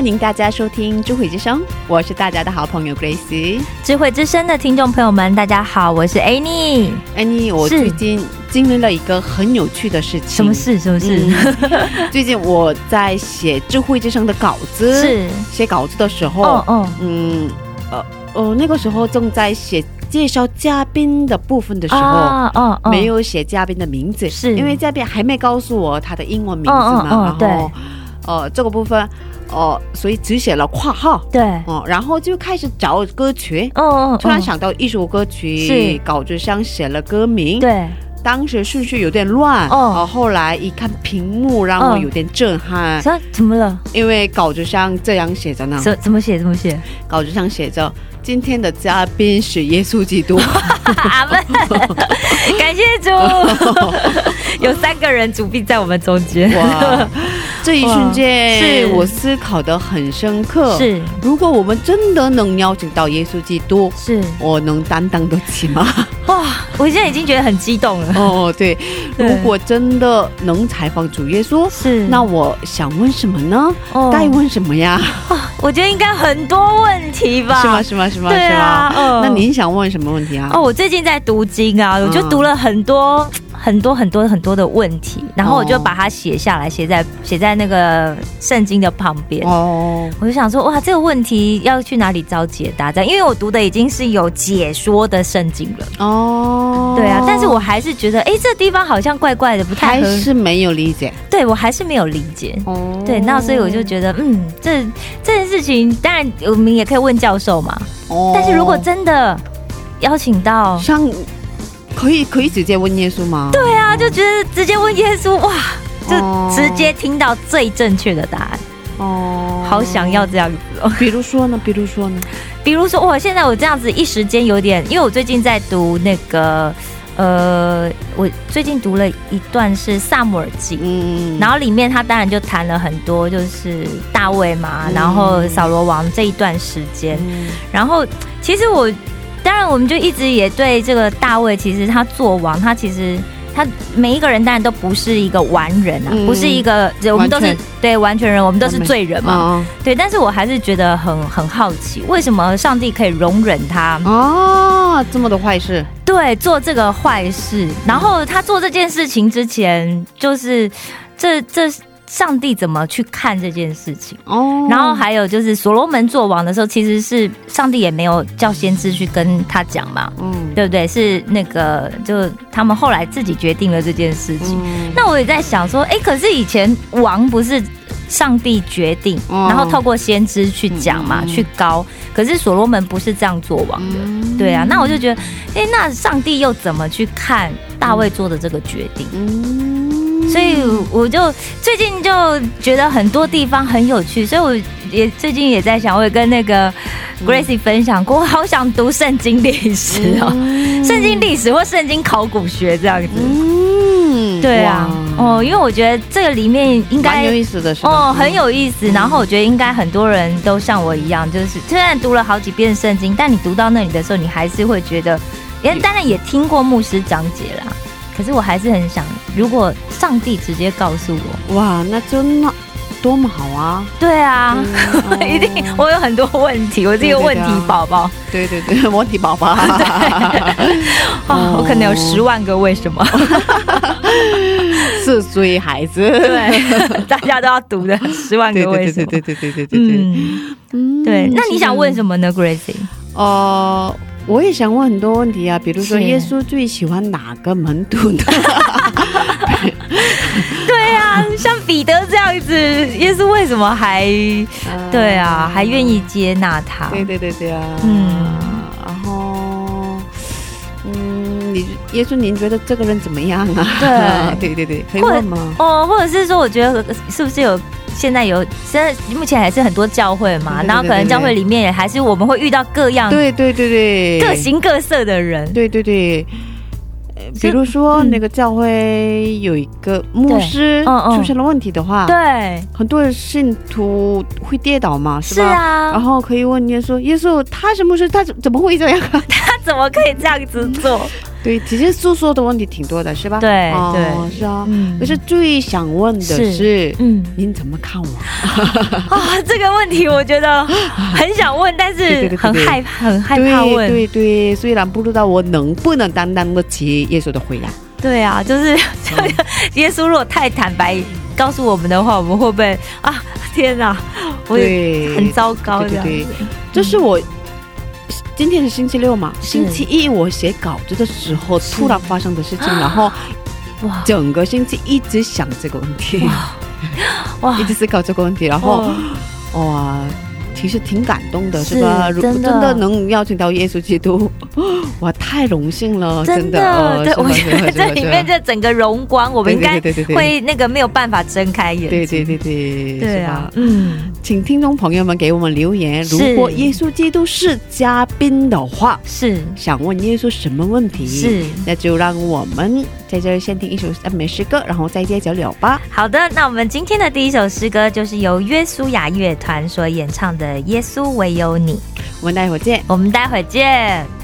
欢迎大家收听智慧之声，我是大家的好朋友 Grace。智慧之声的听众朋友们，大家好，我是 Annie。Annie，，我最近经历了一个很有趣的事情。什么？事？什么事？最近我在写智慧之声的稿子，是写稿子的时候，哦哦嗯，呃呃，那个时候正在写介绍嘉宾的部分的时候。啊哦哦，没有写嘉宾的名字，是因为嘉宾还没告诉我他的英文名字嘛，然后，呃，这个部分，哦、所以只写了括号，对，哦，然后就开始找歌曲，哦哦，突然哦想到一首歌曲，是稿子上写了歌名，，对，当时顺序有点乱，哦。哦，后来一看屏幕，让我嗯有点震撼，啥？怎么了？因为稿子上这样写着呢，怎怎么写？怎么写？稿子上写着今天的嘉宾是耶稣基督，阿门，感谢主，有三个人主币在我们中间，哇，这一瞬间是我思考的很深刻，是如果我们真的能邀请到耶稣基督，是，我能担当得起吗？哇，我现在已经觉得很激动了，哦，对，如果真的能采访主耶稣，是那我想问什么呢？哦该问什么呀？我觉得应该很多问题吧？是吗？是吗？是吗？对啊，嗯那您想问什么问题啊？哦，我最近在读经啊，我就读了很多、很多很多很多的问题，然后我就把它写下来，写在写在那个圣经的旁边。哦，我就想说，哇，这个问题要去哪里找解答？这样，因为我读的已经是有解说的圣经了，哦，对啊，但是我还是觉得，哎，这地方好像怪怪的，不太还合，是没有理解。对我还是没有理解。哦对，那所以我就觉得，嗯，这这件事情，当然我们也可以问教授嘛，哦但是如果真的邀请到，像可以可以直接问耶稣吗？对啊，就觉得直接问耶稣，哇，就哦直接听到最正确的答案，哦，好想要这样子哦。比如说呢？比如说呢？比如说，哇，现在我这样子一时间有点，因为我最近在读那个，呃，我最近读了一段是《萨姆尔记》。嗯，然后里面他当然就谈了很多，就是大卫嘛，嗯然后扫罗王这一段时间。嗯然后其实我，当然我们就一直也对这个大卫，其实他做王，他其实他每一个人当然都不是一个完人啊，嗯。不是一个我们都是完对完全人，我们都是罪人嘛。哦。对，但是我还是觉得很很好奇，为什么上帝可以容忍他？哦，这么多坏事，对做这个坏事？然后他做这件事情之前，就是这这上帝怎么去看这件事情？哦，然后还有就是所罗门做王的时候，其实是上帝也没有叫先知去跟他讲嘛，嗯对不对？是那个就他们后来自己决定了这件事情。嗯那我也在想说，哎，可是以前王不是上帝决定，哦然后透过先知去讲嘛，去高。可是所罗门不是这样做王的，嗯对啊。那我就觉得，哎，那上帝又怎么去看大卫做的这个决定？嗯所以我就最近就觉得很多地方很有趣，所以我也最近也在想，我也跟那个 Gracie 分享过，我好想读圣经历史哦，圣经历史或圣经考古学这样子。嗯。对啊，哦，因为我觉得这个里面应蛮有该意思的哦很有意思，然后我觉得应该很多人都像我一样，就是虽然读了好几遍圣经，但你读到那里的时候，你还是会觉得，因为当然也听过牧师讲解啦，可是我还是很想，如果上帝直接告诉我，哇，那就那多么好啊！对啊。嗯 一定，我有很多问题，我是一个问题宝宝对对对，问题宝宝，哦，我可能有十万个为什么。四岁孩子，对，大家都要读的十万对个为什么。对对对对对对对对对，嗯，对。那你想问什么呢，Gracie？呃，我也想问很多问题啊，比如说耶稣最喜欢哪个门徒呢？对啊，像彼得这样子，耶稣为什么还对啊，还愿意接纳他？对对对对啊，嗯嗯，然后，嗯，你耶稣，您觉得这个人怎么样啊？对对对 对，可以问吗？哦，或者是说，我觉得是不是有现在有现在目前还是很多教会嘛，然后可能教会里面也还是我们会遇到各样对对对对，各形各色的人，对对对。呃比如说，嗯那个教会有一个牧师出现了问题的话，对，很多信徒会跌倒嘛，是是吧？啊然，后可以问耶稣，耶稣他是牧师，他怎怎么会这样？他怎么可以这样子做？对，其实诉说的问题挺多的，是吧？对哦对是啊。嗯可是最想问的是是，嗯您怎么看我？啊，这个问题我觉得很想问，但是很害怕，很害怕问。对对对，虽然不知道我能不能担当得起耶稣的回答。对啊，就是 耶稣如果太坦白告诉我们的话，我们会不会啊？天哪，我也，很糟糕这样对对对子。这是我今天是星期六嘛，星期一我写稿子的时候突然发生的事情，然后哇。整个星期一直想这个问题，哇。一直思考这个问题，然后哦哇。其实挺感动的，是是吧？如真的真的能邀请到耶稣基督，哇，太荣幸了，真的。的，对我觉得是吧是吧这里面这整个荣光，我们应该对对对对对会那个没有办法睁开眼对睛。对对对，是吧对啊，嗯，请听众朋友们给我们留言，如果耶稣基督是嘉宾的话，是想问耶稣什么问题？是。那就让我们在这儿先听一首赞美诗歌，然后再接着聊吧。好的，那我们今天的第一首诗歌就是由约书亚乐团所演唱的《耶稣唯有你》，我们待会儿见。我们待会儿见。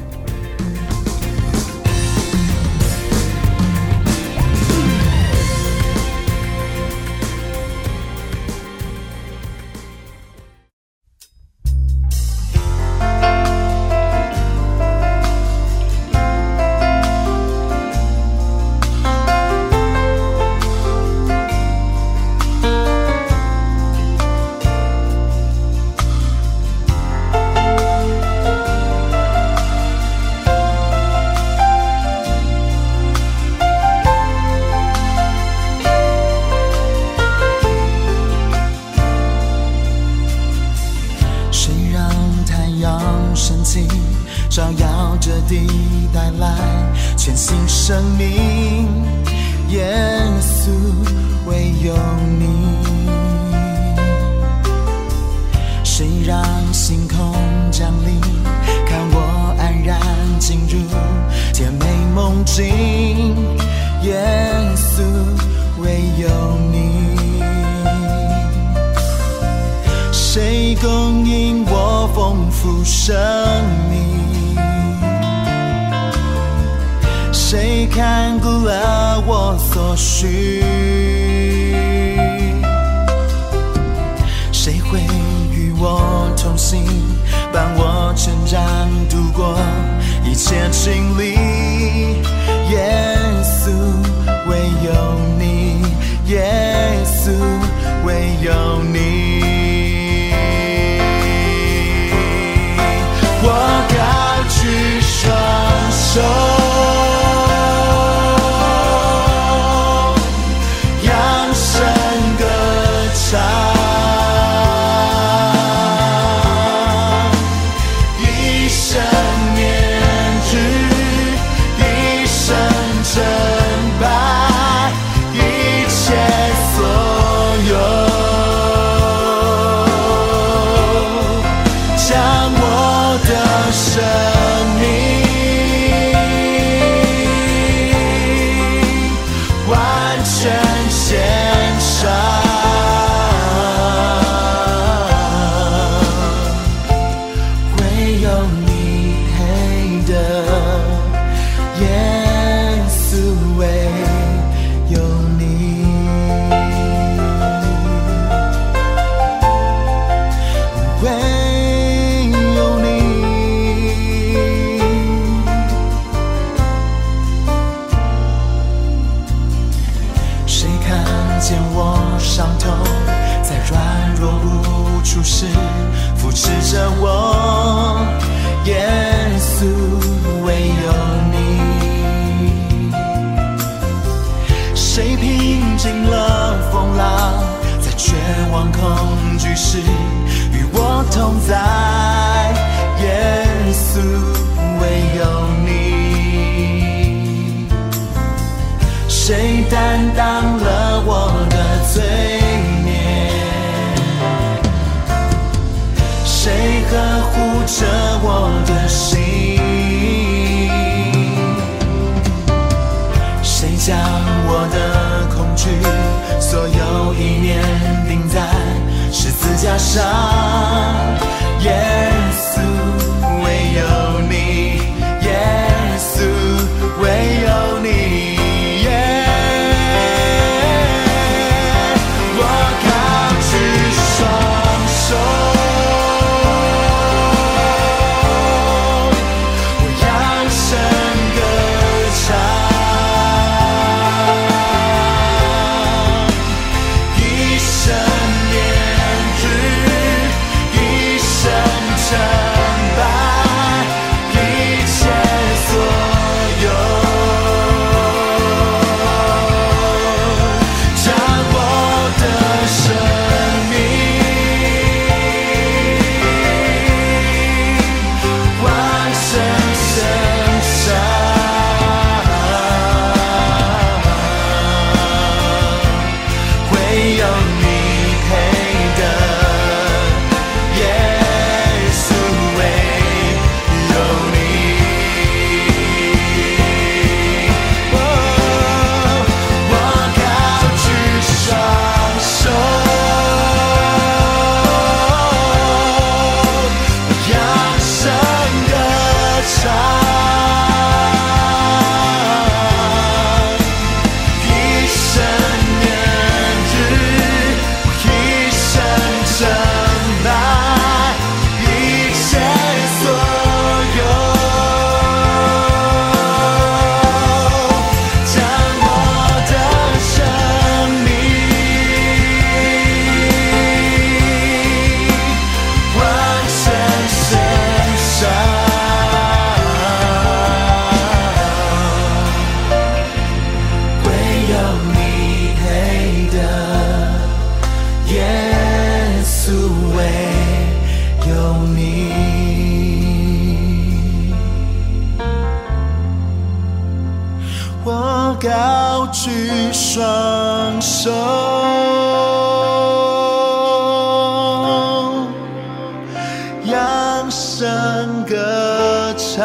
扬声歌唱，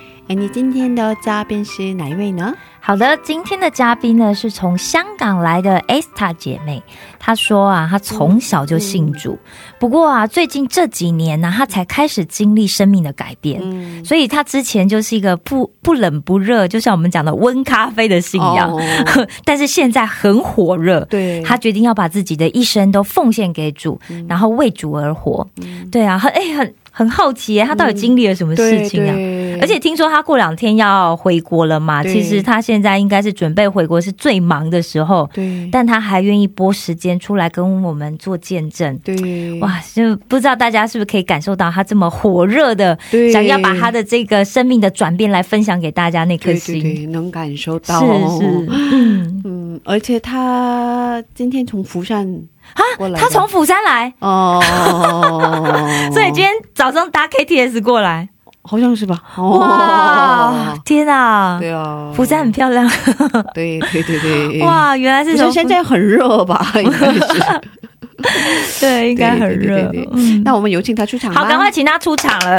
哎，你今天的嘉宾是哪一位呢？好的，今天的嘉宾呢是从香港来的 Esther 姐妹。她说啊，她从小就信主，不过啊，最近这几年呢、她才开始经历生命的改变。嗯，所以她之前就是一个不不冷不热，就像我们讲的温咖啡的信仰，哦 但是现在很火热。对，她决定要把自己的一生都奉献给主，然后为主而活。对啊，很哎、很很好奇耶，她到底经历了什么事情啊？而且听说他过两天要回国了嘛，其实他现在应该是准备回国是最忙的时候，对，但他还愿意拨时间出来跟我们做见证。对，哇，就不知道大家是不是可以感受到他这么火热的，对，想要把他的这个生命的转变来分享给大家那颗对心。能感受到，是是，嗯，嗯，而且他今天从福山过来的，他从釜山来，哦，所以今天早上搭 KTS 过来。好像是吧？哇，天啊！对啊，釜山很漂亮。对对对对，，哇，原来是现在很热吧？应该是。对，应该很热对对。嗯，那我们有请他出场好，赶快请他出场了，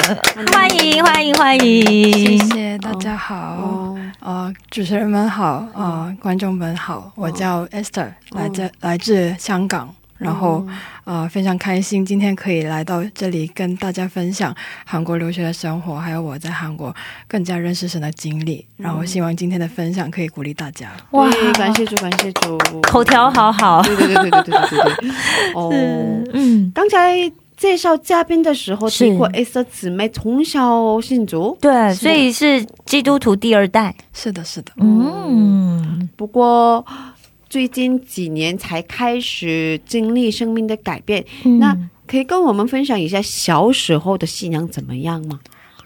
欢迎欢迎欢谢迎。谢谢大家好，哦，呃，主持人们好，呃，观众们好，我叫 Esther，来自来自香港，然后呃非常开心今天可以来到这里跟大家分享韩国留学的生活，还有我在韩国更加认识神的经历，然后希望今天的分享可以鼓励大家。哇，感谢主，感谢主，口条好好。对对对对对对对对对。哦，嗯，刚才介绍嘉宾的时候是提过 S 的姊妹从小信主，对，所以是基督徒第二代。是的，是的，嗯，不过最近几年才开始经历生命的改变。那可以跟我们分享一下小时候的信仰怎么样吗？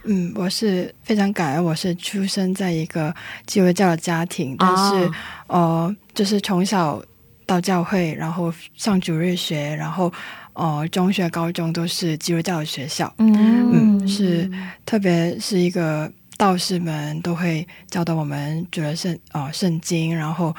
嗯，我是非常感恩，我是出生在一个基督教的家庭，但是、啊呃，就是从小到教会，然后上主日学，然后呃，中学、高中都是基督教的学校，嗯嗯，是特别是一个道士们都会教导我们主的圣呃圣经，然后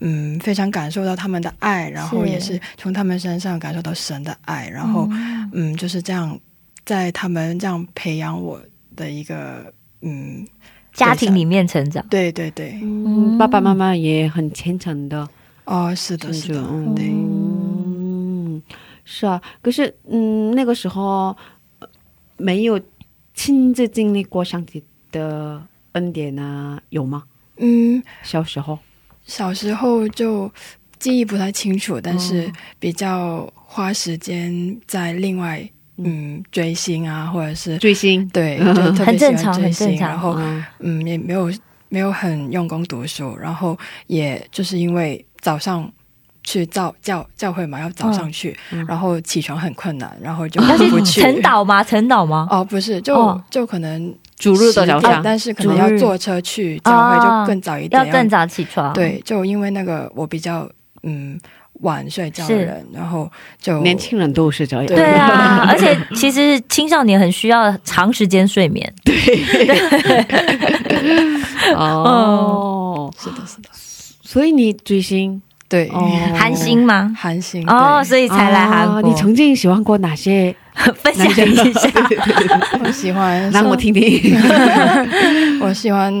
嗯，非常感受到他们的爱，然后也是从他们身上感受到神的爱，然后嗯就是这样，在他们这样培养我的一个嗯，家庭里面成长。对对对，嗯，爸爸妈妈也很虔诚的，哦，是的，是的，嗯对。嗯，是啊。可是，嗯，那个时候呃没有亲自经历过上帝的恩典啊，有吗？嗯，小时候，小时候就记忆不太清楚，但是哦比较花时间在另外嗯追星啊，或者是追星，对，就特别喜很正常欢追星，很正常然后嗯嗯也没有没有很用功读书，然后也就是因为早上。去教教教会嘛，要早上去，嗯然后起床很困难，然后就去。去晨祷吗？晨祷吗？哦，不是，就、哦就可能主日的早10点上，但是可能要坐车去教会，啊就更早一点，要更早起床。，对，就因为那个我比较嗯晚睡觉的是。人，然后就年轻人都是这样。对对啊，而且其实青少年很需要长时间睡眠。对。哦，是的，是的，所以你追星对，哦，韩星吗？韩星哦，所以才来韩国。啊你曾经喜欢过哪些？分享一下。我喜欢 让我听听。我喜欢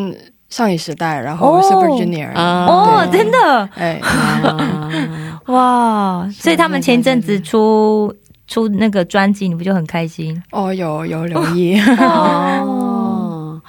少女时代，然后哦。Super Junior 啊哦，真的？哎，啊哇！所以他们前阵子出出那个专辑，你不就很开心？哦，有有留意，哦，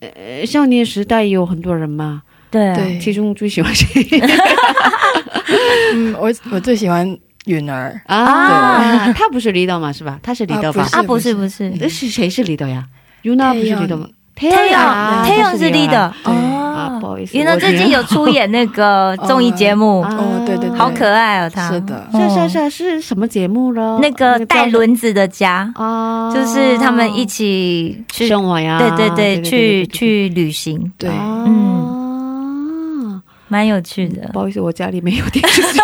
呃，少年时代有很多人嘛，对。对其中最喜欢谁？嗯，我我最喜欢允儿，啊？他不是 leader 嘛，是吧？他是 leader 吧？啊？啊，不是不是。那是。谁是 leader 呀？Yuna 不是 leader 吗？Taeyong Taeyong 是 leader 对。啊，不哦好意，思，原来最近有出演那个 综艺节目，啊。哦对对对。好可爱哦，他。是的。是是是是什么节目呢？那个带轮子的家，哦，就是他们一起去，生活呀，对对对，对去去旅行，对，嗯。蛮有趣的不。好意思，我家里没有电视机。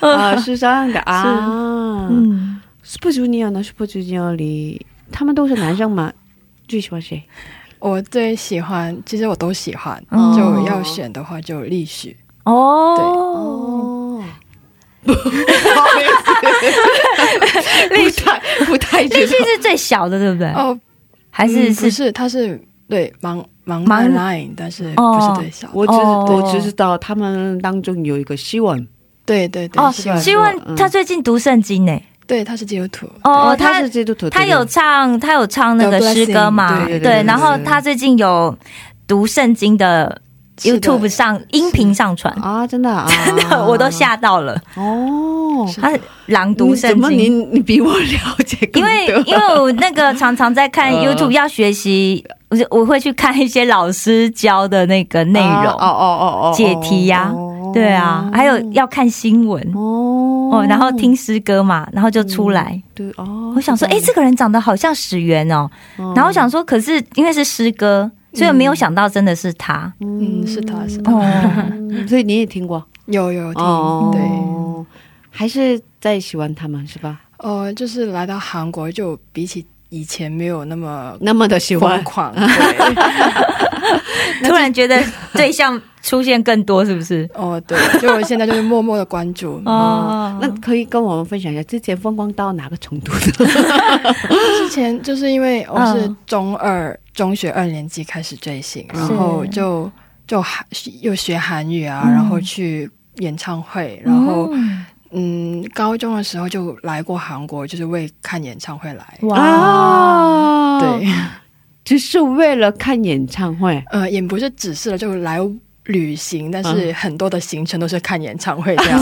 啊，是这样的啊。嗯，Super Junior 呢？Super Junior 里他们都是男生嘛？最喜欢谁？我最喜欢，其实我都喜欢，哦就要选的话就历史，哦，哦，不好意思，不太不太立知道。旭是最小的，对不对？哦，还是是嗯不是，他是对忙忙忙。line 但是哦。不是对小的，我只哦。我只知道他们当中有一个希望，对对对，哦，是吧希望他最近读圣经呢。对他是基督徒，哦，他他是基督徒，他有唱，他有唱那个诗歌嘛？对对对。对然后他最近有读圣经的 YouTube 上音频上传，啊，真的啊，真的我都吓到了。哦。他朗读你怎么你圣经，你比我了解更因？为因为我那个常常在看呃 YouTube 要学习，我就我会去看一些老师教的那个内容，啊哦哦哦哦，解题呀。哦。对啊，还有要看新闻。哦。哦，然后听诗歌嘛，然后就出来。对哦，我想说，哎、这个人长得好像史源哦，然后我想说，可是因为是诗歌，所以我没有想到真的是他。嗯，是他是他，所以你也听过？有有听，哦，对，还是在喜欢他们是吧？呃，就是来到韩国就比起以前没有那么那么的喜欢。狂，对，突然觉得对象出现更多，是不是？哦对，就我现在就是默默的关注，哦，那可以跟我们分享一下之前风光到哪个程度呢？之前就是因为我是嗯中二、中学二年级开始追星，然后就就韩又学韩语啊，嗯然后去演唱会，然后嗯。嗯，高中的时候就来过韩国，就是为看演唱会来。哇，啊，对，，只是为了看演唱会。呃，也不是只是了，就来旅行，但嗯。是很多的行程都是看演唱会这 样。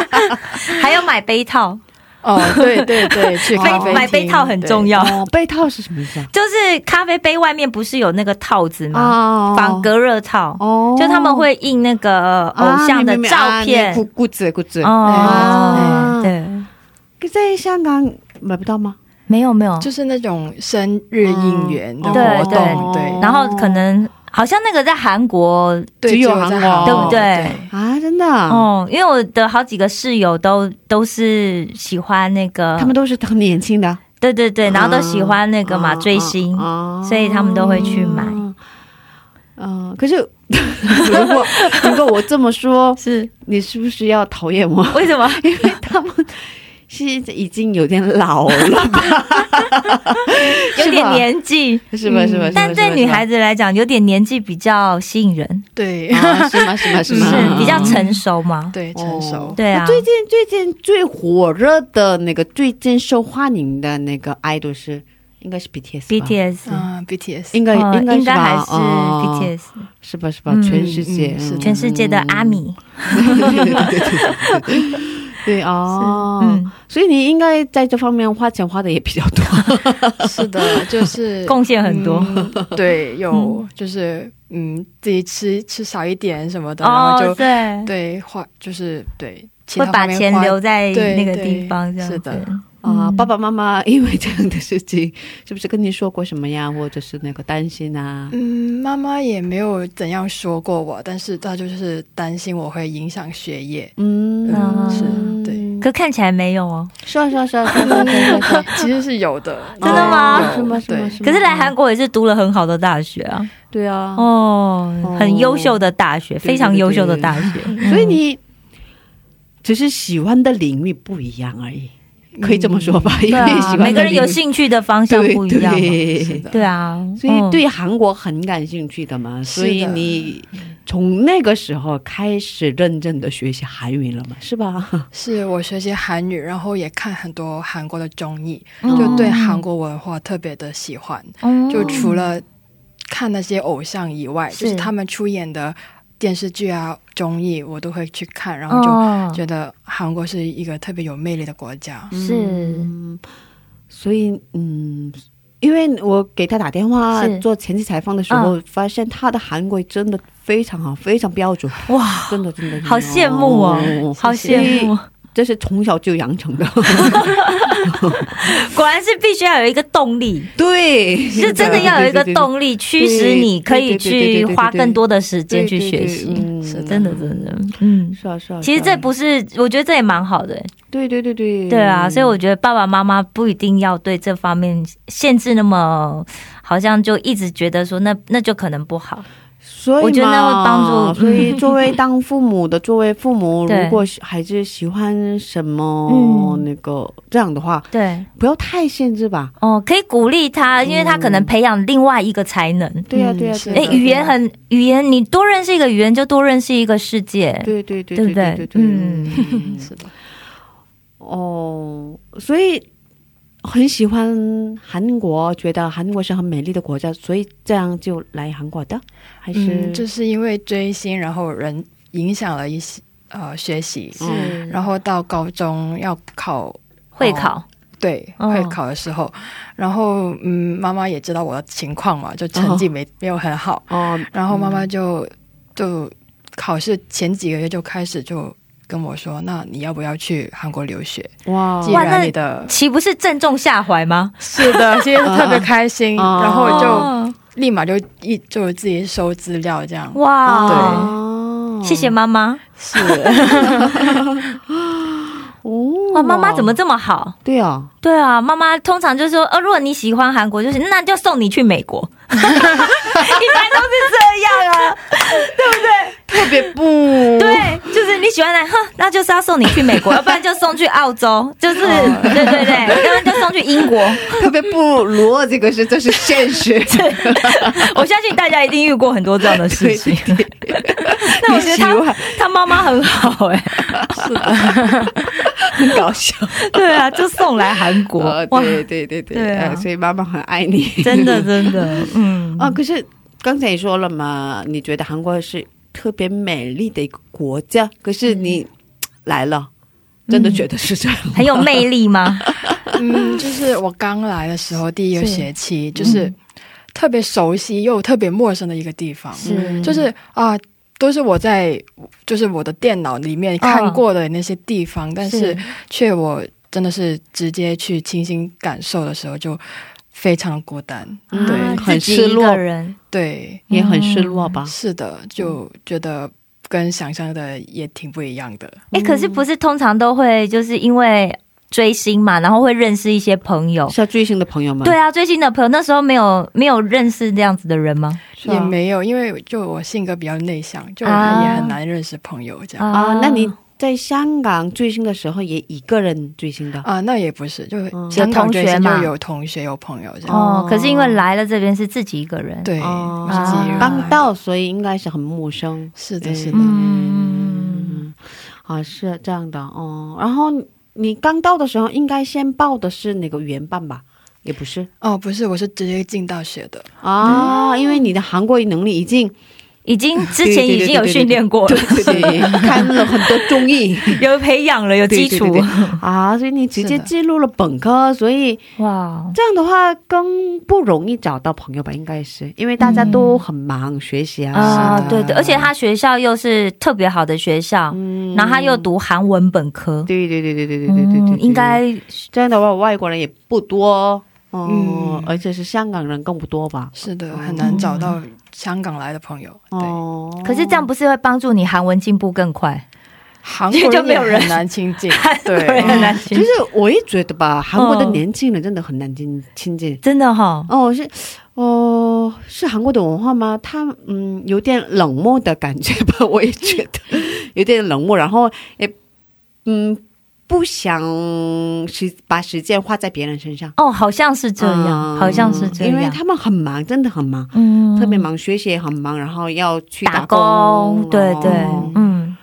还要买杯套，哦，对对对，去咖啡厅买杯套很重。要。哦，杯套是什么意思啊？就是咖啡杯外面不是有那个套子吗？哦仿隔热套，哦就他们会印那个偶像的照片。骨骨子骨子。哦啊，对，可在香港买不到吗？没有没有，就是那种生日应援的嗯活动，对对然后可能好像那个在韩国对，只有韩国对不对？啊，真的，哦，因为我的好几个室友都都是喜欢那个，他们都是很年轻的，对对对，然后都喜欢那个嘛、啊追星，啊。所以他们都会去买。嗯、可是 如果如果我这么说，是。你是不是要讨厌我？为什么？因为他们是已经有点老了吧，有点年纪，是吧？是吧？但对女孩子子来讲，有点年纪比较吸引人，对啊，是吗？是吗？是吗？是比较成熟吗。对成熟哦。对啊，最近最近最火热的那个最近受欢迎的那个 idol 是应该是 BTS 吧 BTS，嗯，BTS 应该呃应该应该还是哦 BTS，是吧？是吧？嗯全世界嗯是全世界的阿米。对哦，嗯，所以你应该在这方面花钱花的也比较多。是的，就是 贡献很多。嗯对，有就是嗯，自己吃吃少一点什么的，然后哦，就对，对花就是对，其会他把钱留在那个地方，这样子是的。啊、嗯爸爸妈妈因为这样的事情，是不是跟你说过什么呀？或者是那个担心啊？嗯，妈妈也没有怎样说过我，但是她就是担心我会影响学业。嗯，嗯是对可看起来没有哦。是啊是啊是啊。其实是有的，真的吗有是吗？是吗？对，是吗可是来韩国也是读了很好的大学啊，对啊，哦，很优秀的大学，非常优秀的大学。所以你只是喜欢的领域不一样而已，可以这么说吧？因为喜欢的每个人有兴趣的方向不一样嘛。对对是的，对啊，所以嗯对韩国很感兴趣的嘛，所以你从那个时候开始认真的学习韩语了嘛，是吧？是我学习韩语，然后也看很多韩国的综艺，嗯就对韩国文化特别的喜欢。哦就除了看那些偶像以外，就是他们出演的电视剧啊、综艺，我都会去看，然后就哦觉得韩国是一个特别有魅力的国家。是嗯，所以嗯。因为我给他打电话是做前期采访的时候，发现他的韩国真的非常好，非常标准，哇，真的真的真的好羡慕哦，好羡慕。这是从小就养成的。果然是必须要有一个动力，对，是真的要有一个动力驱使你可以去花更多的时间去学习。嗯，是真的，真的，嗯。是啊是啊。其实这不是，我觉得这也蛮好的、欸对对对对对啊，所以我觉得爸爸妈妈不一定要对这方面限制那么，好像就一直觉得说那那就可能不好。所以我觉得那会帮助 所以作为当父母的，作为父母，如果孩子喜欢什么嗯。那个这样的话，对，不要太限制吧。哦，可以鼓励他，因为他可能培养另外一个才能。对呀对呀哎，语言很语言，你多认识一个语言，就多认识一个世界。对对对对不对？对对对，嗯嗯。是的，哦，所以很喜欢韩国，觉得韩国是很美丽的国家，所以这样就来韩国的，还是、嗯，就是因为追星，然后人影响了一些呃学习，嗯。然后到高中要考会考，对哦。会考的时候，然后嗯，妈妈也知道我的情况嘛，就成绩没、没有很好，哦，然后妈妈就就考试前几个月就开始就跟我说，那你要不要去韩国留学？哇既然你的岂不是正中下怀吗？是的，今天特别开心，哦然后就哦立马就一就自己收资料这样。哇，对谢谢妈妈。是，哦哇，妈妈怎么这么好？对啊？对啊，妈妈通常就说，呃，如果你喜欢韩国，就是那就送你去美国，一般都是这样啊。对不对特别不对，就是你喜欢来，哼，那就是要送你去美国，要不然就送去澳洲，就是对对对，要不然就送去英国。特别不如这个是这是现实。我相信大家一定遇过很多这样的事情。那我觉得他他妈妈很好哎、很搞笑。对啊，就送来韩国，对对对对，所以妈妈很爱你。真的真的，嗯啊，可是刚才也说了嘛，你觉得韩国是特别美丽的一个国家，可是你来了，真的觉得是这样吗？很有魅力吗？嗯，就是我刚来的时候第一个学期，就是特别熟悉又特别陌生的一个地方，是就是啊。都是我在，就是我的电脑里面看过的那些地方，但是却我真的是直接去亲身感受的时候，就非常孤单。嗯对啊很失落个人，对，也很失落吧？是的，就觉得跟想象的也挺不一样的。哎、可是不是通常都会就是因为追星嘛，然后会认识一些朋友。是要追星的朋友吗，对啊，追星的朋友那时候没有没有认识这样子的人吗？啊也没有，因为就我性格比较内向，就啊也很难认识朋友这样。啊。那你在香港追星的时候也一个人追星的？啊，那也不是，就嗯香港追有同学嘛星就有同学有朋友这样。哦哦，可是因为来了这边是自己一个人，，对，哦是自己一个人刚到，所以应该是很陌生。是的，嗯是的。嗯，啊，是这样的哦。然后你刚到的时候，应该先报的是那个原办吧？也不是哦，不是，我是直接进大学的。啊，因为你的韩国语能力已经已经之前已经有训练过了，对对对，看了很多综艺。有培养了，有基础对对对。啊，所以你直接进入了本科，所以哇。这样的话更不容易找到朋友吧？应该是因为大家都很忙学习啊。啊，是的。对对，而且他学校又是特别好的学校，嗯。然后他又读韩文本科，对对对对对对对对对嗯，应该这样的话，外国人也不多，嗯嗯，而且是香港人更不多吧？是的，很难找到香港来的朋友。对，哦，可是这样不是会帮助你韩文进步更快？韩国就没有人难亲近。对，对，很难亲近。就是我也觉得吧，韩国的嗯年轻人真的很难亲亲近。真的哈，哦，是，哦，是韩国的文化吗？他嗯，有点冷漠的感觉吧，我也觉得有点冷漠，然后也嗯，不想时把时间花在别人身上，哦，好像是这样，嗯好像是这样，因为他们很忙，真的很忙，嗯。特别忙，学习也很忙，然后要去打工，工，对对哦，嗯，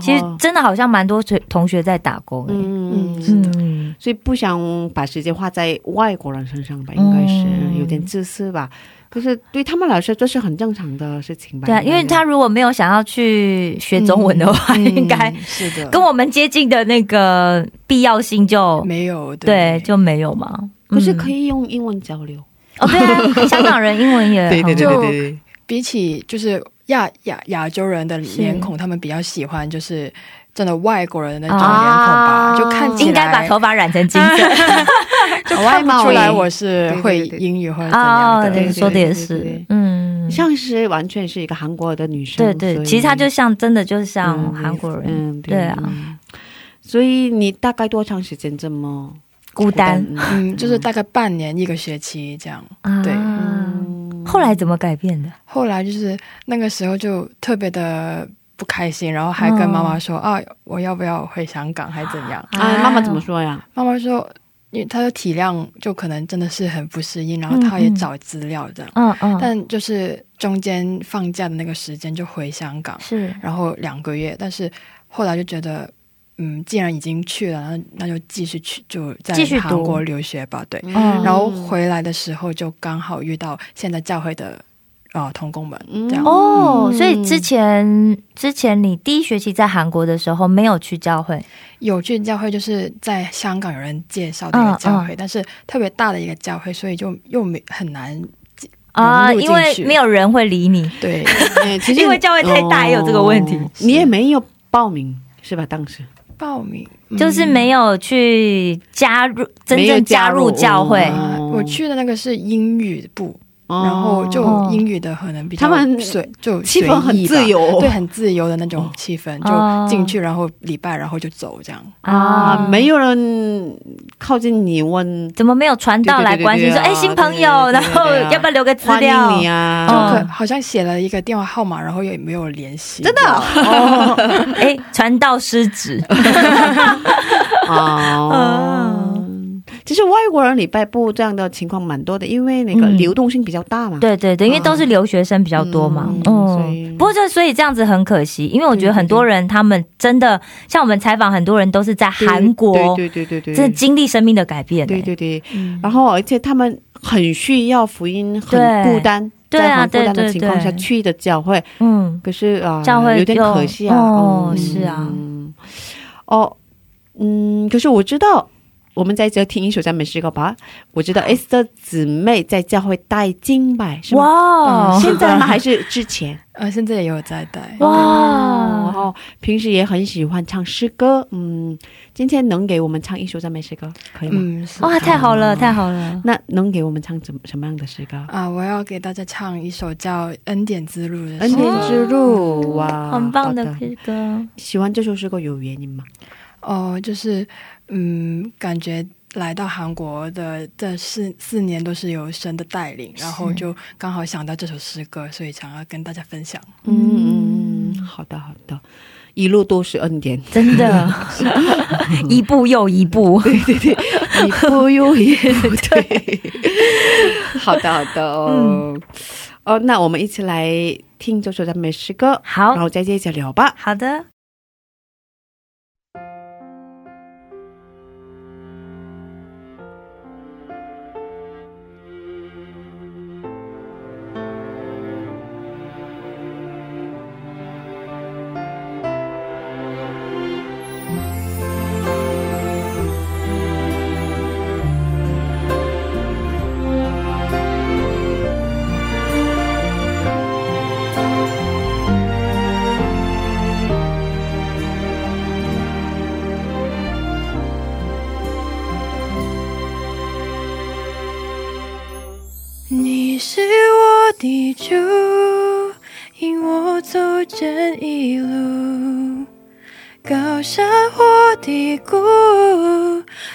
其实真的好像蛮多同同学在打工诶，嗯嗯，是的。嗯，所以不想把时间花在外国人身上吧，应该是、嗯有点自私吧。可是对他们来说，这是很正常的事情吧？对啊，因为他如果没有想要去学中文的话，嗯应该是的，跟我们接近的那个必要性就没有对就没有嘛。可是可以以用英文交流。哦，对啊，香港人英文也对对对对，比起就是亚亚亚洲人的脸孔，他们比较喜欢就是真的外国人的那种脸孔吧，啊就看起来应该把头发染成金色。就看不出来我是会英语或者怎样哦，的。对，对说的也是，嗯，像是完全是一个韩国的女生。对对，其实她就像真的就像嗯韩国人，嗯，对啊。嗯所以你大概多长时间这么孤单？嗯，就是大概半年一个学期这样。对后来怎么改变的？后来就是那个时候就特别的不开心，然后还跟妈妈说、啊，我要不要回香港，还怎样？啊，妈妈怎么说呀？妈妈说，因为她就体谅，就可能真的是很不适应，然后她也找资料这样。嗯嗯，但就是中间放假的那个时间就回香港，是然后两个月，但是后来就觉得嗯，既然已经去了，那那就继续去，就在韩国留学吧。对，嗯然后回来的时候就刚好遇到现在教会的呃同工们，这样。哦，嗯。所以之前之前你第一学期在韩国的时候没有去教会，有去教会就是在香港有人介绍的一个教会，但是特别大的一个教会，所以就又没很难啊，因为没有人会理你，对。哎其实因为教会太大也有这个问题。哦你也没有报名是吧？当时？报名就是没有去加入真正加入教会。我去的那个是英语部，哦然后就英语的可能比较他们随就气氛很自由。对，很自由的那种气氛，哦。就进去然后礼拜然后就走这样。啊，没有人靠近你问。怎么没有传道来关心说，哎，新朋友，然后要不要留个资欢料？迎你啊？就哦可好像写了一个电话号码，然后也没有联系，真的哦，哎，传道失职，哦，其实外国人礼拜部这样的情况蛮多的，因为那个嗯。流动性比较大嘛。对对对，因为都是留学生比较多嘛，嗯嗯，所以。不过这所以这样子很可惜，因为我觉得很多人他们真的像我们采访很多人都是在对韩国，对对对对对，真的经历生命的改变、欸，对对对，嗯。然后而且他们很需要福音，很对孤单，对。啊在很孤单对对的情况下去的教会，嗯，可是啊，教会有点可惜啊。哦嗯。是啊。嗯哦，嗯，可是我知道。我们在这听一首赞美诗歌吧。我知道 S 的姊妹在教会带敬拜是吗？哇嗯现在吗？还是之前？呃，现在也有在带。然哇，后平时也很喜欢唱诗歌。嗯，今天能给我们唱一首赞美诗歌可以吗？嗯，哇，太好了，太好了，那能给我们唱怎么什么样的诗歌？啊，我要给大家唱一首叫《恩典之路》的恩诗歌。典之路，哇，很棒的诗歌，喜欢这首诗歌有原因吗？哦，就是嗯，感觉来到韩国的这四四年都是有神的带领，然后就刚好想到这首诗歌，所以想要跟大家分享。嗯嗯，好的好的，一路都是恩典，真的，一步又一步，对对对。一步又一步，对，好的好的。哦，哦，那我们一起来听这首赞美诗歌，好。然后再接着聊吧。好的，这一路，高山或低谷，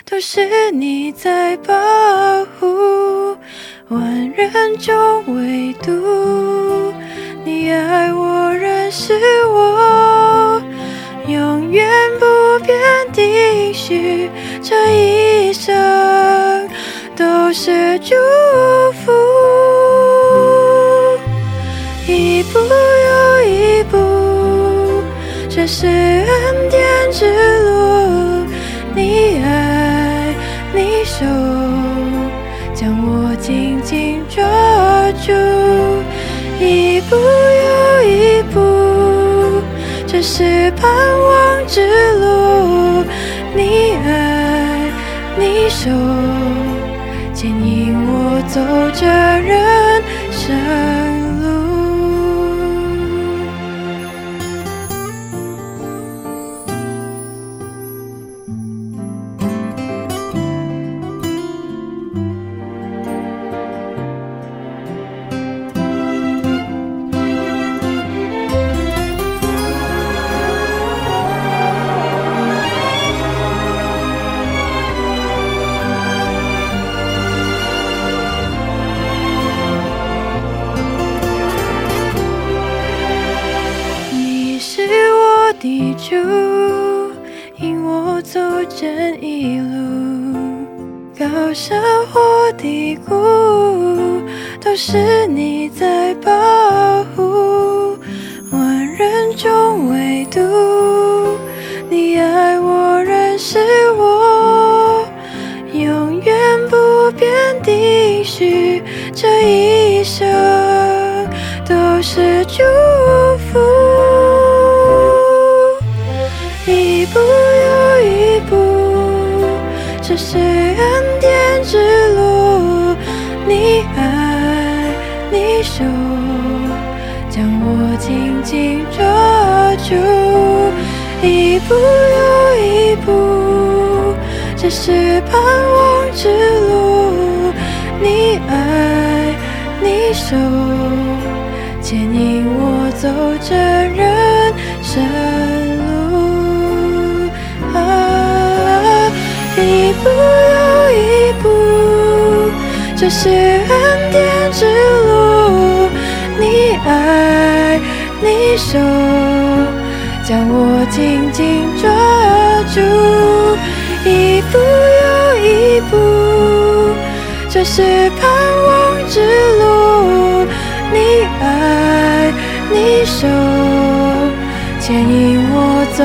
都是你在保护。万人中唯独你爱我，认识我，永远不变的许，这一生都是祝福。一步，是恩典之路。你爱，你手，将我紧紧抓住。一步又一步，这是盼望之路。你爱，你手，牵引我走这人生生活低谷都是你在保护万人中唯独你爱我认是我永远不变定许这一生都是祝这是盼望之路。你爱，你手，牵引我走这人生路。啊，一步又一步，这是恩典之路。你爱，你手，将我紧紧抓住。是盼望之路。你爱，你手，牵引我走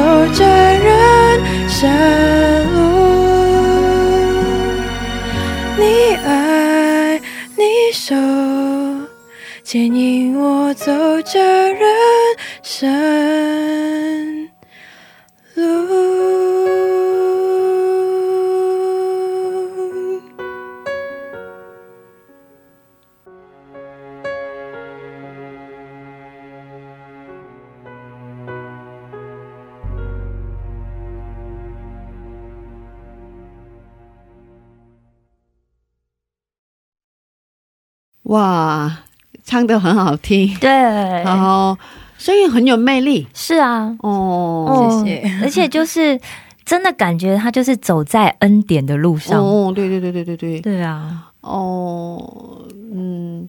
哇，唱的很好听，对，然后声音很有魅力。是啊，哦。哦谢谢。而且就是真的感觉他就是走在恩典的路上。哦，对对对对对对，对啊，哦，嗯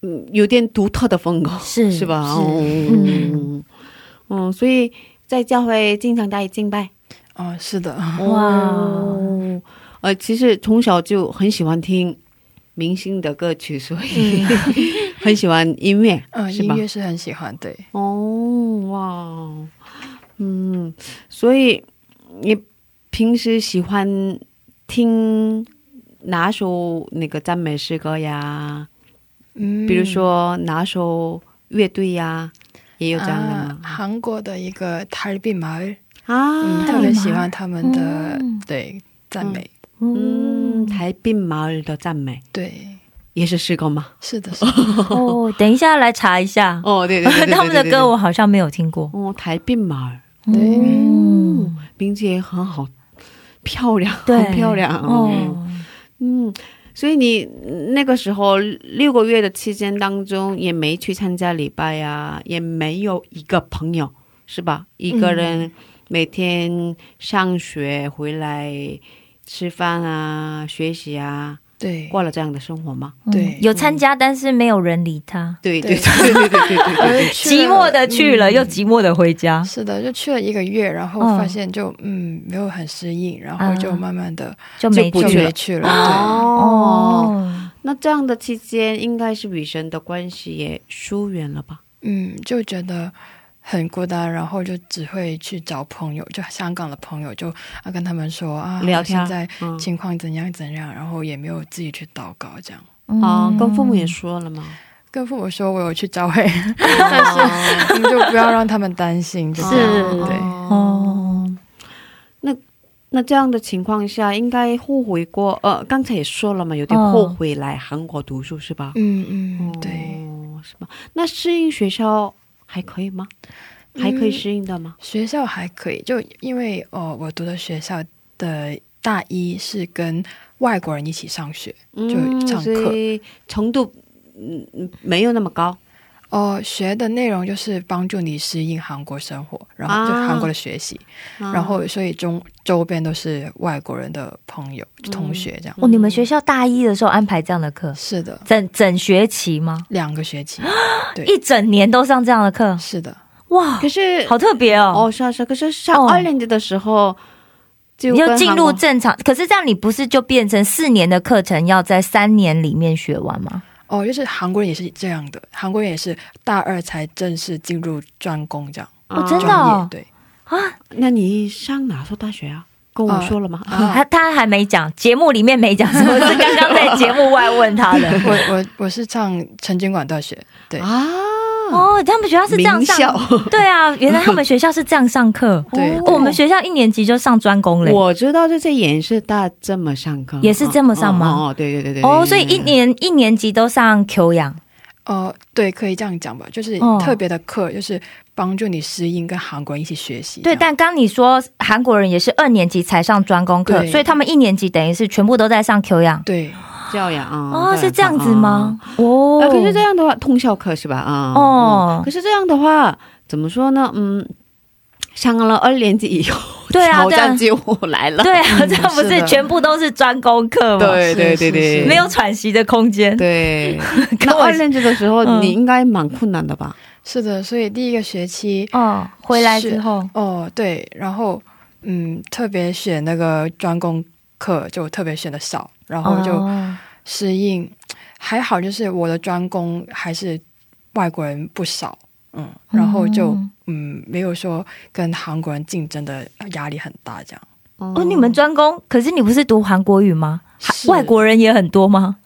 嗯，有点独特的风格，是是吧？是。哦，嗯。嗯，所以在教会经常在敬拜。哦，是的，哇哦，呃，其实从小就很喜欢听明星的歌曲，所以、很喜欢音乐，嗯，是吧？音乐是很喜欢，对，哦，哇，嗯，所以你平时喜欢听哪首那个赞美诗歌呀？嗯比如说哪首乐队呀？也有这样的啊吗？韩国的一个塔尔比马尔，啊，嗯，特别喜欢他们的嗯对赞美，嗯，台滨马尔的赞美。对，也是诗歌吗？是的，是的，哦，等一下来查一下，哦，对对对对对他们的歌我好像没有听过。哦，台并马尔，对。嗯，名字也很好，漂亮，对，很漂亮。哦。哦，嗯，所以你那个时候六个月的期间当中，也没去参加礼拜呀、也没有一个朋友，是吧？一个人每天上学回来吃饭啊，学习啊，对，过了这样的生活吗？对，有参加，但是没有人理他。对对对对对对对对，寂寞的去了，又寂寞的回家。是的，就去了一个月，然后发现就嗯没有很适应，然后就慢慢的就没去去了。哦，那这样的期间，应该是与神的关系也疏远了吧？嗯，就觉得。很孤单，然后就只会去找朋友，就香港的朋友，就啊跟他们说啊，聊天现在嗯情况怎样怎样，然后也没有自己去祷告，这样啊，跟父母也嗯说了吗？跟父母说我有去教会，但是你就不要让他们担心，就这样是对。哦，那那这样的情况下，应该后悔过？呃，刚才也说了嘛，有点哦后悔来韩国读书是吧？嗯嗯，对，哦，是吧？那适应学校还可以吗？还可以适应的吗？学校还可以，就因为哦，我读的学校的大一是跟外国人一起上学，就上课程度嗯嗯没有那么高。哦，学的内容就是帮助你适应韩国生活，然后就啊韩国的学习，啊。然后所以中周边都是外国人的朋友、同学这样。哦，你们学校大一的时候安排这样的课，是的，整整学期吗？两个学期，对，一整年都上这样的课，是的，哇可，是好特别哦。哦，是啊是啊，可是上哦。二年级的时候就你就进入正常，可是这样你不是就变成四年的课程要在三年里面学完吗？哦，就是韩国人也是这样的，韩国人也是大二才正式进入专攻这样。哦真的专哦业对，啊，那你上哪所大学啊？跟我说了吗？啊 他他还没讲，节目里面没讲，是 我是刚刚在节目外问他的。我我我是上陈经管大学，对啊，哦，他们学校是这样上，对啊，原来他们学校是这样上课。对哦我们学校一年级就上专攻嘞。我知道这在演是大这么上课，也是这么上吗哦，哦对对对对。哦，所以一年一年级都上 Q 养。哦，对，可以这样讲吧，就是哦特别的课，就是帮助你适应跟韩国人一起学习对，但刚你说韩国人也是二年级才上专攻课，所以他们一年级等于是全部都在上 Q 养。对教养啊，哦，是这样子吗？哦啊，可是这样的话，通校课是吧？啊，哦嗯可是这样的话，怎么说呢？嗯，上了二年级以后，对啊挑战对就来了。对啊，这不是全部都是专攻课吗？对对对对，没有喘息的空间。对。那二年级的时候，嗯你应该蛮困难的吧？是的，所以第一个学期哦，回来之后，哦对，然后嗯，特别选那个专攻课就特别选的少，然后就哦。适应，还好就是我的专攻还是外国人不少，嗯，然后就嗯嗯没有说跟韩国人竞争的压力很大这样。哦，你们专攻，可是你不是读韩国语吗？外国人也很多吗？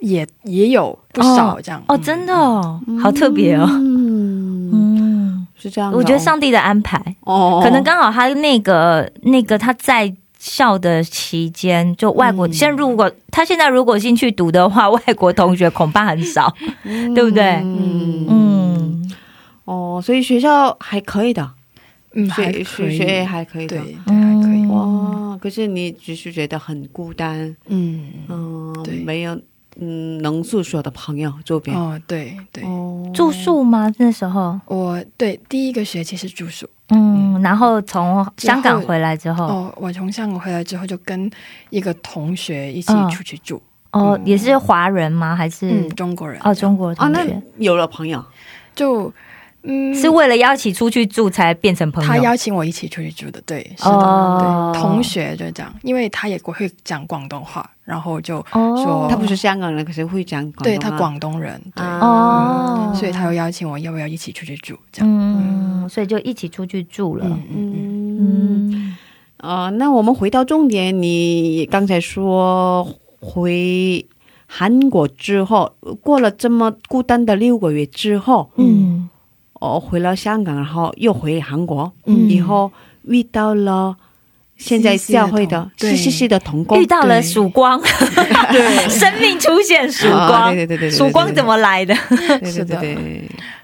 也也有不少这样。哦，嗯真的哦，好特别哦。嗯，嗯，是这样哦。我觉得上帝的安排，哦，可能刚好他那个那个他在校的期间，就外国，嗯。现在如果他现在如果进去读的话，外国同学恐怕很少，对不对？嗯。嗯，哦，所以学校还可以的，学学业还可以的。对对还可以。嗯哇，可是你只是觉得很孤单，嗯嗯，对。没有嗯能住所的朋友周边。哦对对，哦。住宿吗？那时候，我对第一个学期是住宿。嗯，然后从香港回来之后，哦，我从香港回来之后就跟一个同学一起嗯。出去住，哦，也是华人吗？还是？嗯，中国人。哦中国哦，那？有了朋友，就嗯。是为了要一起出去住才变成朋友？他邀请我一起出去住的，对，是的，哦。对，同学就这样，因为他也会讲广东话，然后就哦。说他不是香港人，可是会讲广东话。对他广东人，对，啊。哦，所以他又邀请我要不要一起出去住，这样，嗯，所以就一起出去住了。嗯嗯嗯，嗯嗯，呃，那我们回到重点，你刚才说回韩国之后，过了这么孤单的六个月之后，嗯哦，回了香港，然后又回韩国，嗯。以后遇到了现在教会的的同 CCC 的童工遇，到了曙光，对，生命出现曙啊光。对对对对对曙光怎么来的？对对对是的，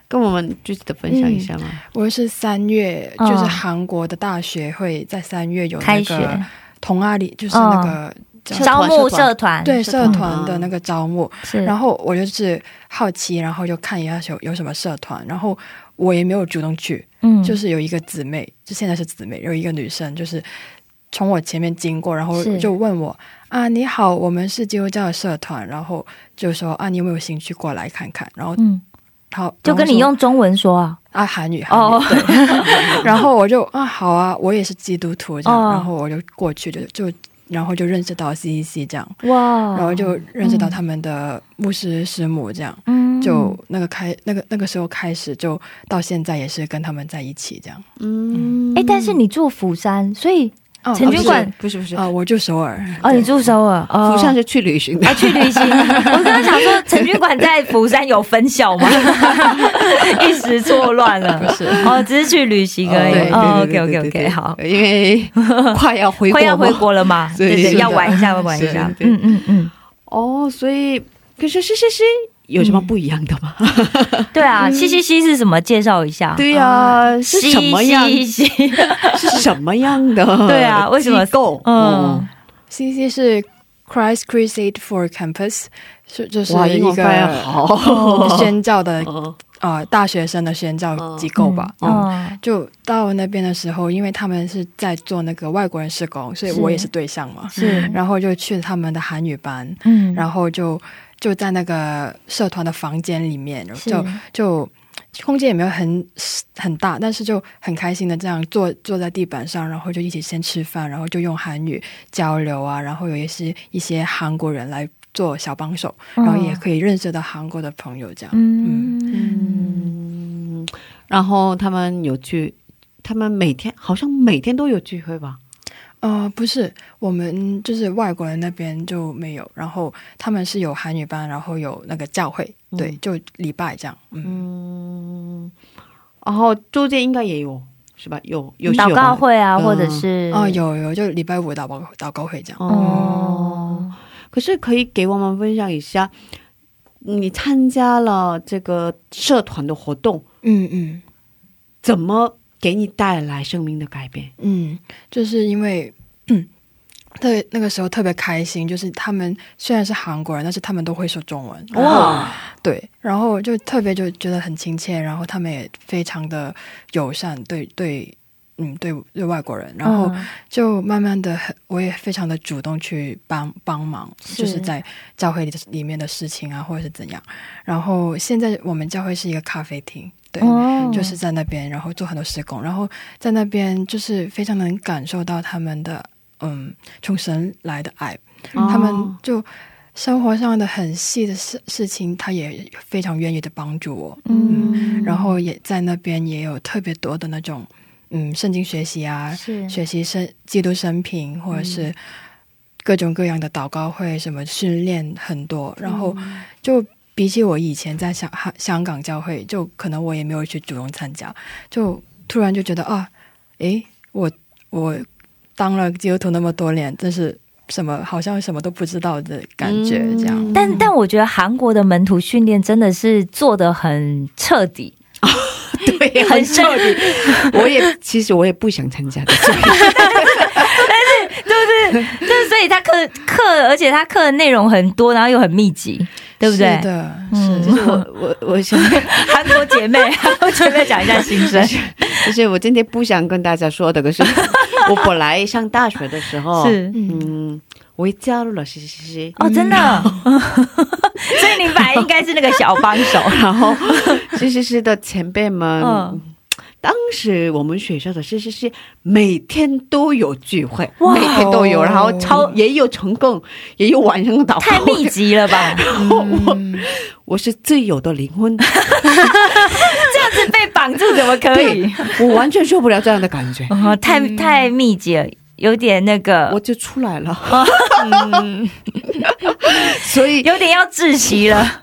跟我们具体的分享一下吗。我是三月，嗯。就是韩国的大学会在三月有开学。那个同阿里，就是那个招募社团，对社社团。团的那个招募，是，然后我就是好奇，然后就看一下有有什么社团，然后我也没有主动去，嗯。就是有一个姊妹，就现在是姊妹，有一个女生就是从我前面经过，然后就问我啊，你好，我们是基督教的社团，然后就说啊，你有没有兴趣过来看看？然后嗯，好就跟你用中文说啊。啊韩语韩语、哦。对，然后我就啊好啊，我也是基督徒。这样，哦。然后我就过去就就然后就认识到 CEC 这样，哇。然后就认识到他们的牧师师母这样。嗯。就那个开那个那个时候开始，就到现在也是跟他们在一起这样。嗯，哎，但是你住釜山，所以哦陈军馆不是不是，啊、我住首尔。哦，你住首尔，哦釜山是去旅行的啊，。去旅行。我刚刚想说，陈军馆在釜山有分校吗？一时错乱了。不是哦，只是去旅行而已。，OK OK OK，好，因为 快要回国快要回国了嘛？对对，是要玩一下，要玩一下。嗯嗯嗯，哦，所以可是是是是有什么不一样的吗？对啊，西西西是什么？介绍一下。对呀，是什么样？西西西是什么样的？对啊为什么机构？嗯，CC 是 Christ Crusade for Campus，是就是一个。宣教的哦呃大学生的宣教机构吧。嗯就到那边的时候，因为他们是在做那个外国人施工，所以我也是对象嘛。是，然后就去他们的韩语班，嗯然后就就在那个社团的房间里面，是就就空间也没有很很大，但是就很开心的这样坐坐在地板上，然后就一起先吃饭，然后就用韩语交流啊，然后有一些一些韩国人来做小帮手，然后也可以认识到韩国的朋友这样。嗯嗯，然后他们有聚，他们每天好像每天都有聚会吧？呃，不是，我们就是外国人那边就没有，然后他们是有韩语班，然后有那个教会，对，就礼拜这样。嗯，嗯，然后中间应该也有是吧？有有祷告会啊，嗯或者是哦，有有，就礼拜五祷告祷告会这样。哦。可是可以给我们分享一下，你参加了这个社团的活动，嗯嗯怎么给你带来生命的改变？嗯，就是因为。嗯对，那个时候特别开心，就是他们虽然是韩国人，但是他们都会说中文。哇，对，然后就特别就觉得很亲切，然后他们也非常的友善，对对，嗯，对对外国人，然后嗯就慢慢的很，我也非常的主动去帮帮忙，就是在教会里的里面的事情啊，或者是怎样。然后现在我们教会是一个咖啡厅，对，哦。就是在那边，然后做很多施工，然后在那边就是非常能感受到他们的嗯从神来的爱，他们就生活上的很细的事事情，他也非常愿意的帮助我，嗯然后也在那边也有特别多的那种嗯圣经学习啊，是学习生基督生平，或者是各种各样的祷告会，什么训练很多，然后就。比起我以前在香香港教会，就可能我也没有去主动参加，就突然就觉得啊，诶，我我当了基督徒那么多年，真是什么好像什么都不知道的感觉，这样。嗯但但我觉得韩国的门徒训练真的是做的很彻底，对，很很彻底。我也其实我也不想参加的，就是所以他课课，而且他课的内容很多，然后又很密集，对不对是？的，嗯是就是我我我想，韩国姐妹，韩国姐妹讲一下心声。就 是我今天不想跟大家说的，可是我本来上大学的时候，是嗯，我也加入了西西西，哦，真的，所以你本来应该是那个小帮手。然后西西西的前辈们。嗯当时我们学校的是是是每天都有聚会，哇每天都有，然后超也有成功，也有晚上的祷告太密。集了吧？嗯我是自由的灵魂，这样子被绑住怎么可以？我完全受不了这样的感觉，哦太太密集了，有点那个我，就出来了。所以，有点要窒息了。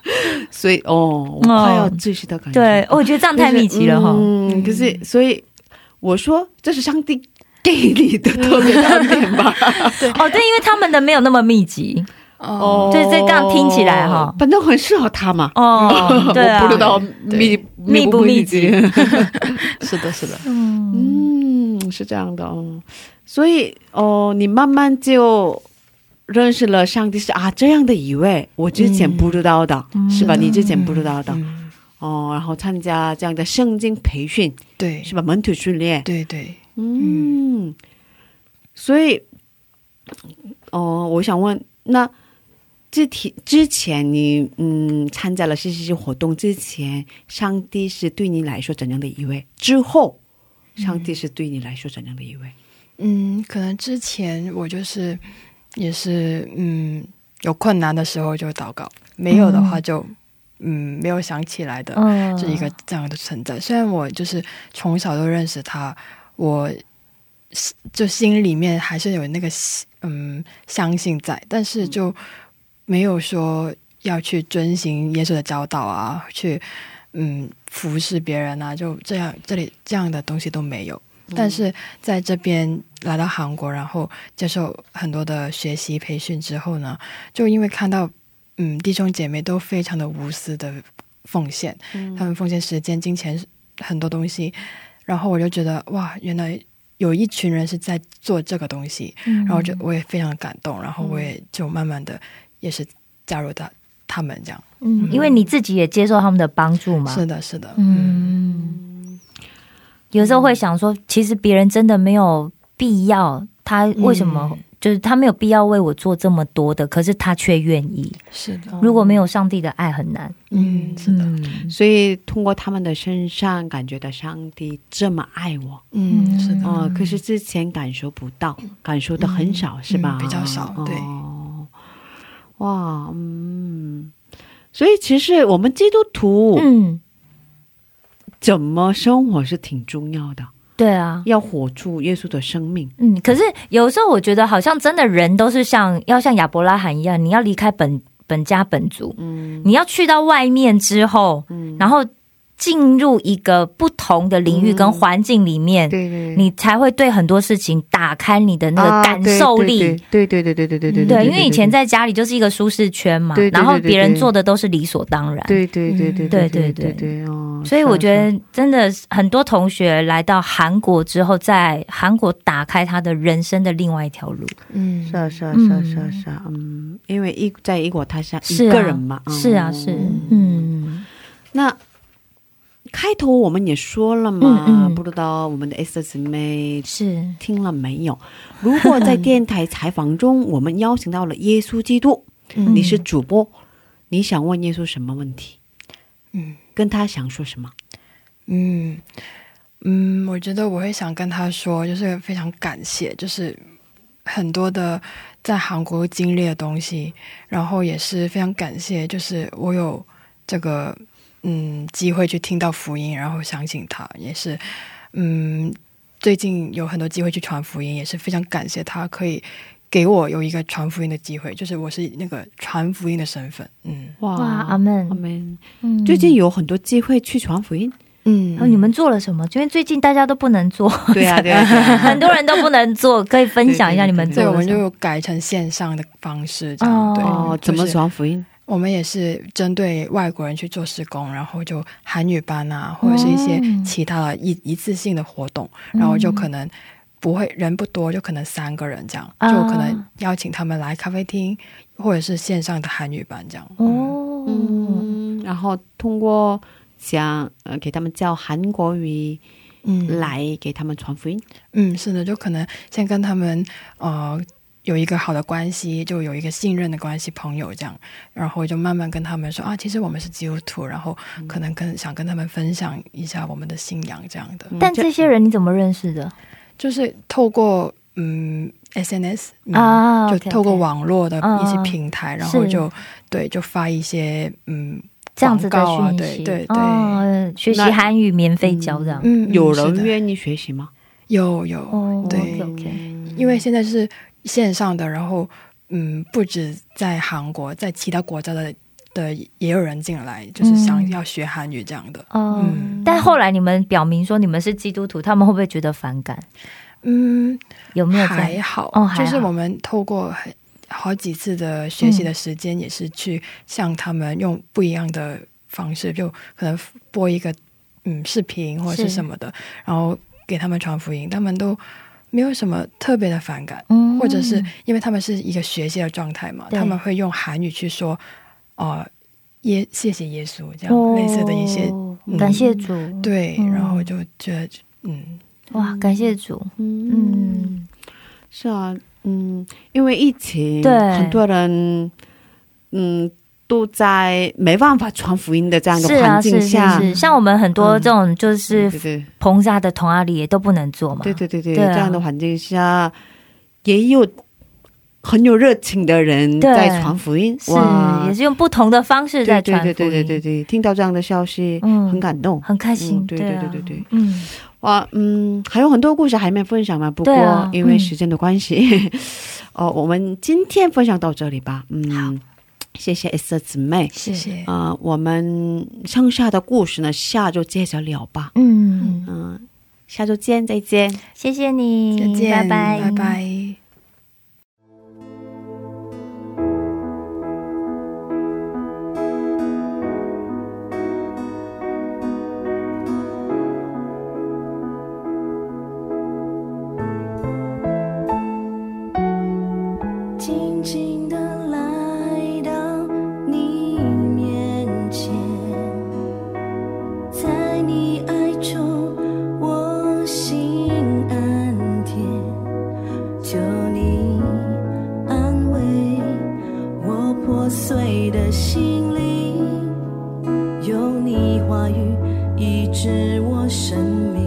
所以哦，我快要窒息的感觉。对，我觉得这样太密集了哈。嗯，可是所以我说这是上帝给你的特别的恩典吧？哦，对，因为他们的没有那么密集。哦，对这这样听起来哈反正很适合他嘛。哦，对啊，我不知道密密不密集。是的，是的，嗯，嗯，是这样的哦。所以哦，你慢慢就认识了上帝是啊这样的一位，我之前不知道的，是吧？你之前不知道的、嗯，哦，然后参加这样的圣经培训，对，是吧？门徒训练，对对，嗯，所以哦，我想问，那之前之前你嗯参加了 C C 活动之前，上帝是对你来说怎样的一位？之后，上帝是对你来说怎样的一位？嗯，可能之前我就是也是嗯有困难的时候就祷告，没有的话就嗯没有想起来的，嗯是一个这样的存在。虽然我就是从小都认识他，我是就心里面还是有那个嗯相信在，但是就没有说要去遵循耶稣的教导啊，去嗯服侍别人啊，就这样这里这样的东西都没有。但是在这边来到韩国，然后接受很多的学习培训之后呢，就因为看到嗯弟兄姐妹都非常的无私的奉献，他们奉献时间、金钱很多东西，然后我就觉得哇，原来有一群人是在做这个东西，嗯。然后就我也非常感动，然后我也就慢慢的也是加入到他们这样。嗯，因为你自己也接受他们的帮助嘛。是的，是的，嗯，有时候会想说，其实别人真的没有必要，他为什么、嗯。就是他没有必要为我做这么多的，可是他却愿意。是的，如果没有上帝的爱，很难。嗯，是的，嗯。所以通过他们的身上，感觉到上帝这么爱我。嗯，是的，哦，可是之前感受不到，感受的很少，是吧？嗯比较少对。哦，哇，嗯，所以其实我们基督徒嗯怎么生活是挺重要的。对啊，要活出耶稣的生命。嗯，可是有时候我觉得好像真的人都是像要像亚伯拉罕一样，你要离开本本家本族，嗯你要去到外面之后，嗯，然后进入一个不同的领域跟环境里面，对对，你才会对很多事情打开你的那个感受力。啊对对。对对对对对对对，因为以前在家里就是一个舒适圈嘛，对对对然后别人对对做的都是理所当然。对对对对嗯对对对对对哦，所以我觉得真的很多同学来到韩国之后，在韩国打开他的人生的另外一条路。嗯。是啊是啊嗯是啊是啊是啊，嗯，因为一在异国他乡是个人嘛，是啊，哦是，嗯，那开头我们也说了嘛，嗯嗯不知道我们的 S 姊妹是，听了没有？如果在电台采访中，我们邀请到了耶稣基督，嗯你是主播，你想问耶稣什么问题？嗯跟他想说什么？嗯嗯，我觉得我会想跟他说，就是非常感谢，就是很多的在韩国经历的东西，然后也是非常感谢，就是我有这个嗯机会去听到福音，然后相信他，也是嗯最近有很多机会去传福音，也是非常感谢他可以。给我有一个传福音的机会，就是我是那个传福音的身份，嗯哇哇，阿门阿，门！嗯最近有很多机会去传福音，嗯然后你们做了什么？因为最近大家都不能做，对啊对啊对啊 很多人都不能做，可以分享一下你们做对，了我们就？改成线上的方式，这样、对。哦，怎么传福音？我们也是针对外国人去做施工，然后就韩语班啊，或者是一些嗯其他的一一次性的活动，然后就可能不会人不多，就可能三个人这样，啊就可能邀请他们来咖啡厅，或者是线上的韩语班这样。哦，嗯，然后通过讲呃给他们教韩国语嗯来给他们传福音。嗯，是的，就可能先跟他们呃有一个好的关系，就有一个信任的关系，朋友这样，然后就慢慢跟他们说啊，其实我们是基督徒，然后可能跟想跟他们分享一下我们的信仰这样的，但这些人你怎么认识的？就是透过嗯 SNS 嗯啊？就透过网络的一些平台，然后就对就发一些嗯这样子告啊，讯息，对对对，哦，学习韩语免费教这样。嗯，嗯有人约你学习吗？有有，哦对。因为现在是线上的，然后嗯，不止在韩国，在其他国家的的也有人进来，就是想嗯。要学韩语这样的。哦嗯，但后来你们表明说你们是基督徒，他们会不会觉得反感？嗯，有没有还好，哦就是我们透过很好几次的学习的时间，也是去向他们用不一样的方式，就可能播一个嗯视频或者是是。什么的，然后给他们传福音，他们都没有什么特别的反感。嗯。或者是因为他们是一个学习的状态嘛，他们会用韩语去说，呃，耶，谢谢耶稣这样、类似的一些感谢主，对，嗯。然后就觉得嗯。哇，感谢主，嗯，嗯，是啊，嗯，因为疫情，对。很多人，嗯，都在没办法传福音的这样的环境是是下，是，像我们很多这种就是对对彭家的同阿里也都不能做嘛，对对对对，对啊。这样的环境下，也有很有热情的人在传福音，是也是用不同的方式在传福音，对对对对对对，听到这样的消息，嗯。很感动。很开心，嗯对对啊。对对对。嗯，哇，嗯，还有很多故事还没分享嘛，不过、因为嗯。时间的关系，哦，我们今天分享到这里吧。嗯，谢谢 S 姊妹。谢谢，啊、我们剩下的故事呢，下周接着聊吧。嗯，嗯，下周见，再见。谢谢你，再见，拜拜，拜拜。你知我生命。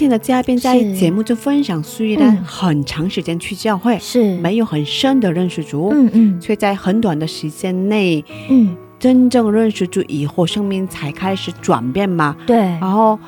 天的嘉宾在节目中分享，虽然嗯。很长时间去教会，是。没有很深的认识主，嗯嗯。却在很短的时间内嗯，真正认识主以后，生命才开始转变嘛。对，然后，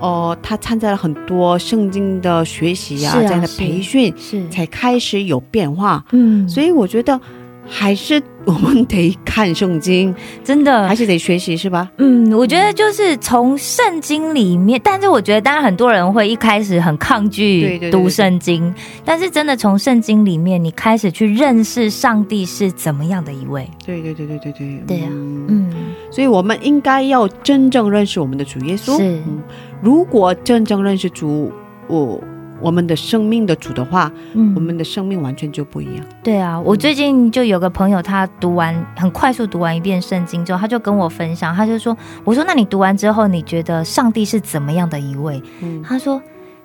呃，他参加了很多圣经的学习啊这样的培训，是，才开始有变化。嗯，所以我觉得还是我们得看圣经，真的还是得学习，是吧？嗯，我觉得就是从圣经里面，但是我觉得当然很多人会一开始很抗对拒读圣经，但是真的从圣经里面，你开始去认识上帝是怎么样的一位。对对对对对对，对呀嗯嗯，所以我们应该要真正认识我们的主耶稣。是嗯，如果真正认识主，我我们的生命的主的话，嗯我们的生命完全就不一样。对啊，我最近就有个朋友，他读完很快速读完一遍圣经之后，他就跟我分享，他就说：“我说那你读完之后，你觉得上帝是怎么样的一位？”嗯，他说：“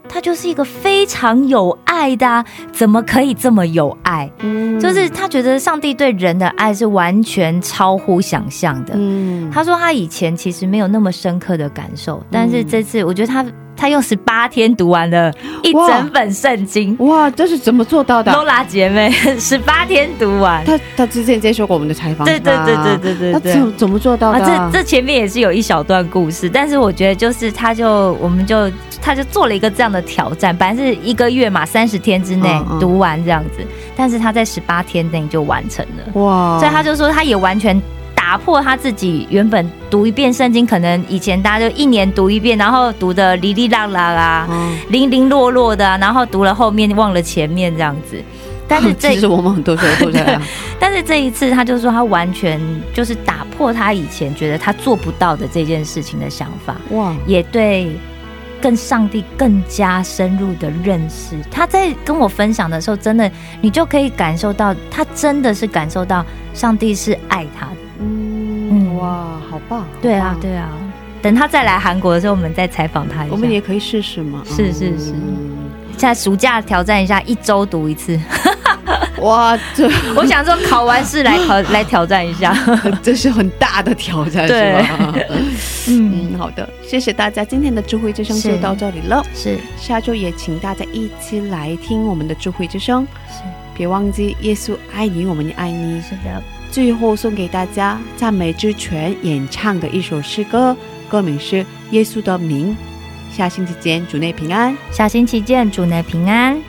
他就是一个非常有爱的、啊，怎么可以这么有爱？嗯就是他觉得上帝对人的爱是完全超乎想象的。嗯，他说他以前其实没有那么深刻的感受，但是这次我觉得他他用十八天读完了一整本圣经。哇，这是怎么做到的？Lola 姐妹 十八天读完，他他之前接受过我们的采访，对对对对对对他对。怎怎么做到的？啊，这这前面也是有一小段故事，但是我觉得就是他就我们就他就做了一个这样的挑战，本来是一个月嘛，三十天之内读完这样子，但是他在十八天内就完成了，哇，所以他就说他也完全。打破他自己原本读一遍圣经，可能以前大家就一年读一遍，然后读的哩哩啦啦啊，嗯，零零落落的、啊，然后读了后面忘了前面这样子。但是 这其实我们很多时候都这样，但是这一次，他就说他完全就是打破他以前觉得他做不到的这件事情的想法，哇，也对跟上帝更加深入的认识。他在跟我分享的时候，真的你就可以感受到，他真的是感受到上帝是爱他的。哇，好棒，对啊对啊。等他再来韩国的时候，我们再采访他一下。我们也可以试试嘛，是是是在暑假挑战一下，一周读一次。哇，这 我想说，考完试来考来挑战一下。这是很大的挑战，是吧？嗯，嗯，好的，谢谢大家，今天的智慧之声就到这里了。是下周也请大家一起来听我们的智慧之声，是别忘记耶稣爱你，我们也爱你。是的，最后送给大家赞美之泉演唱的一首诗歌，歌名是《耶稣的名》。下星期见，主内平安。下星期见，主内平安。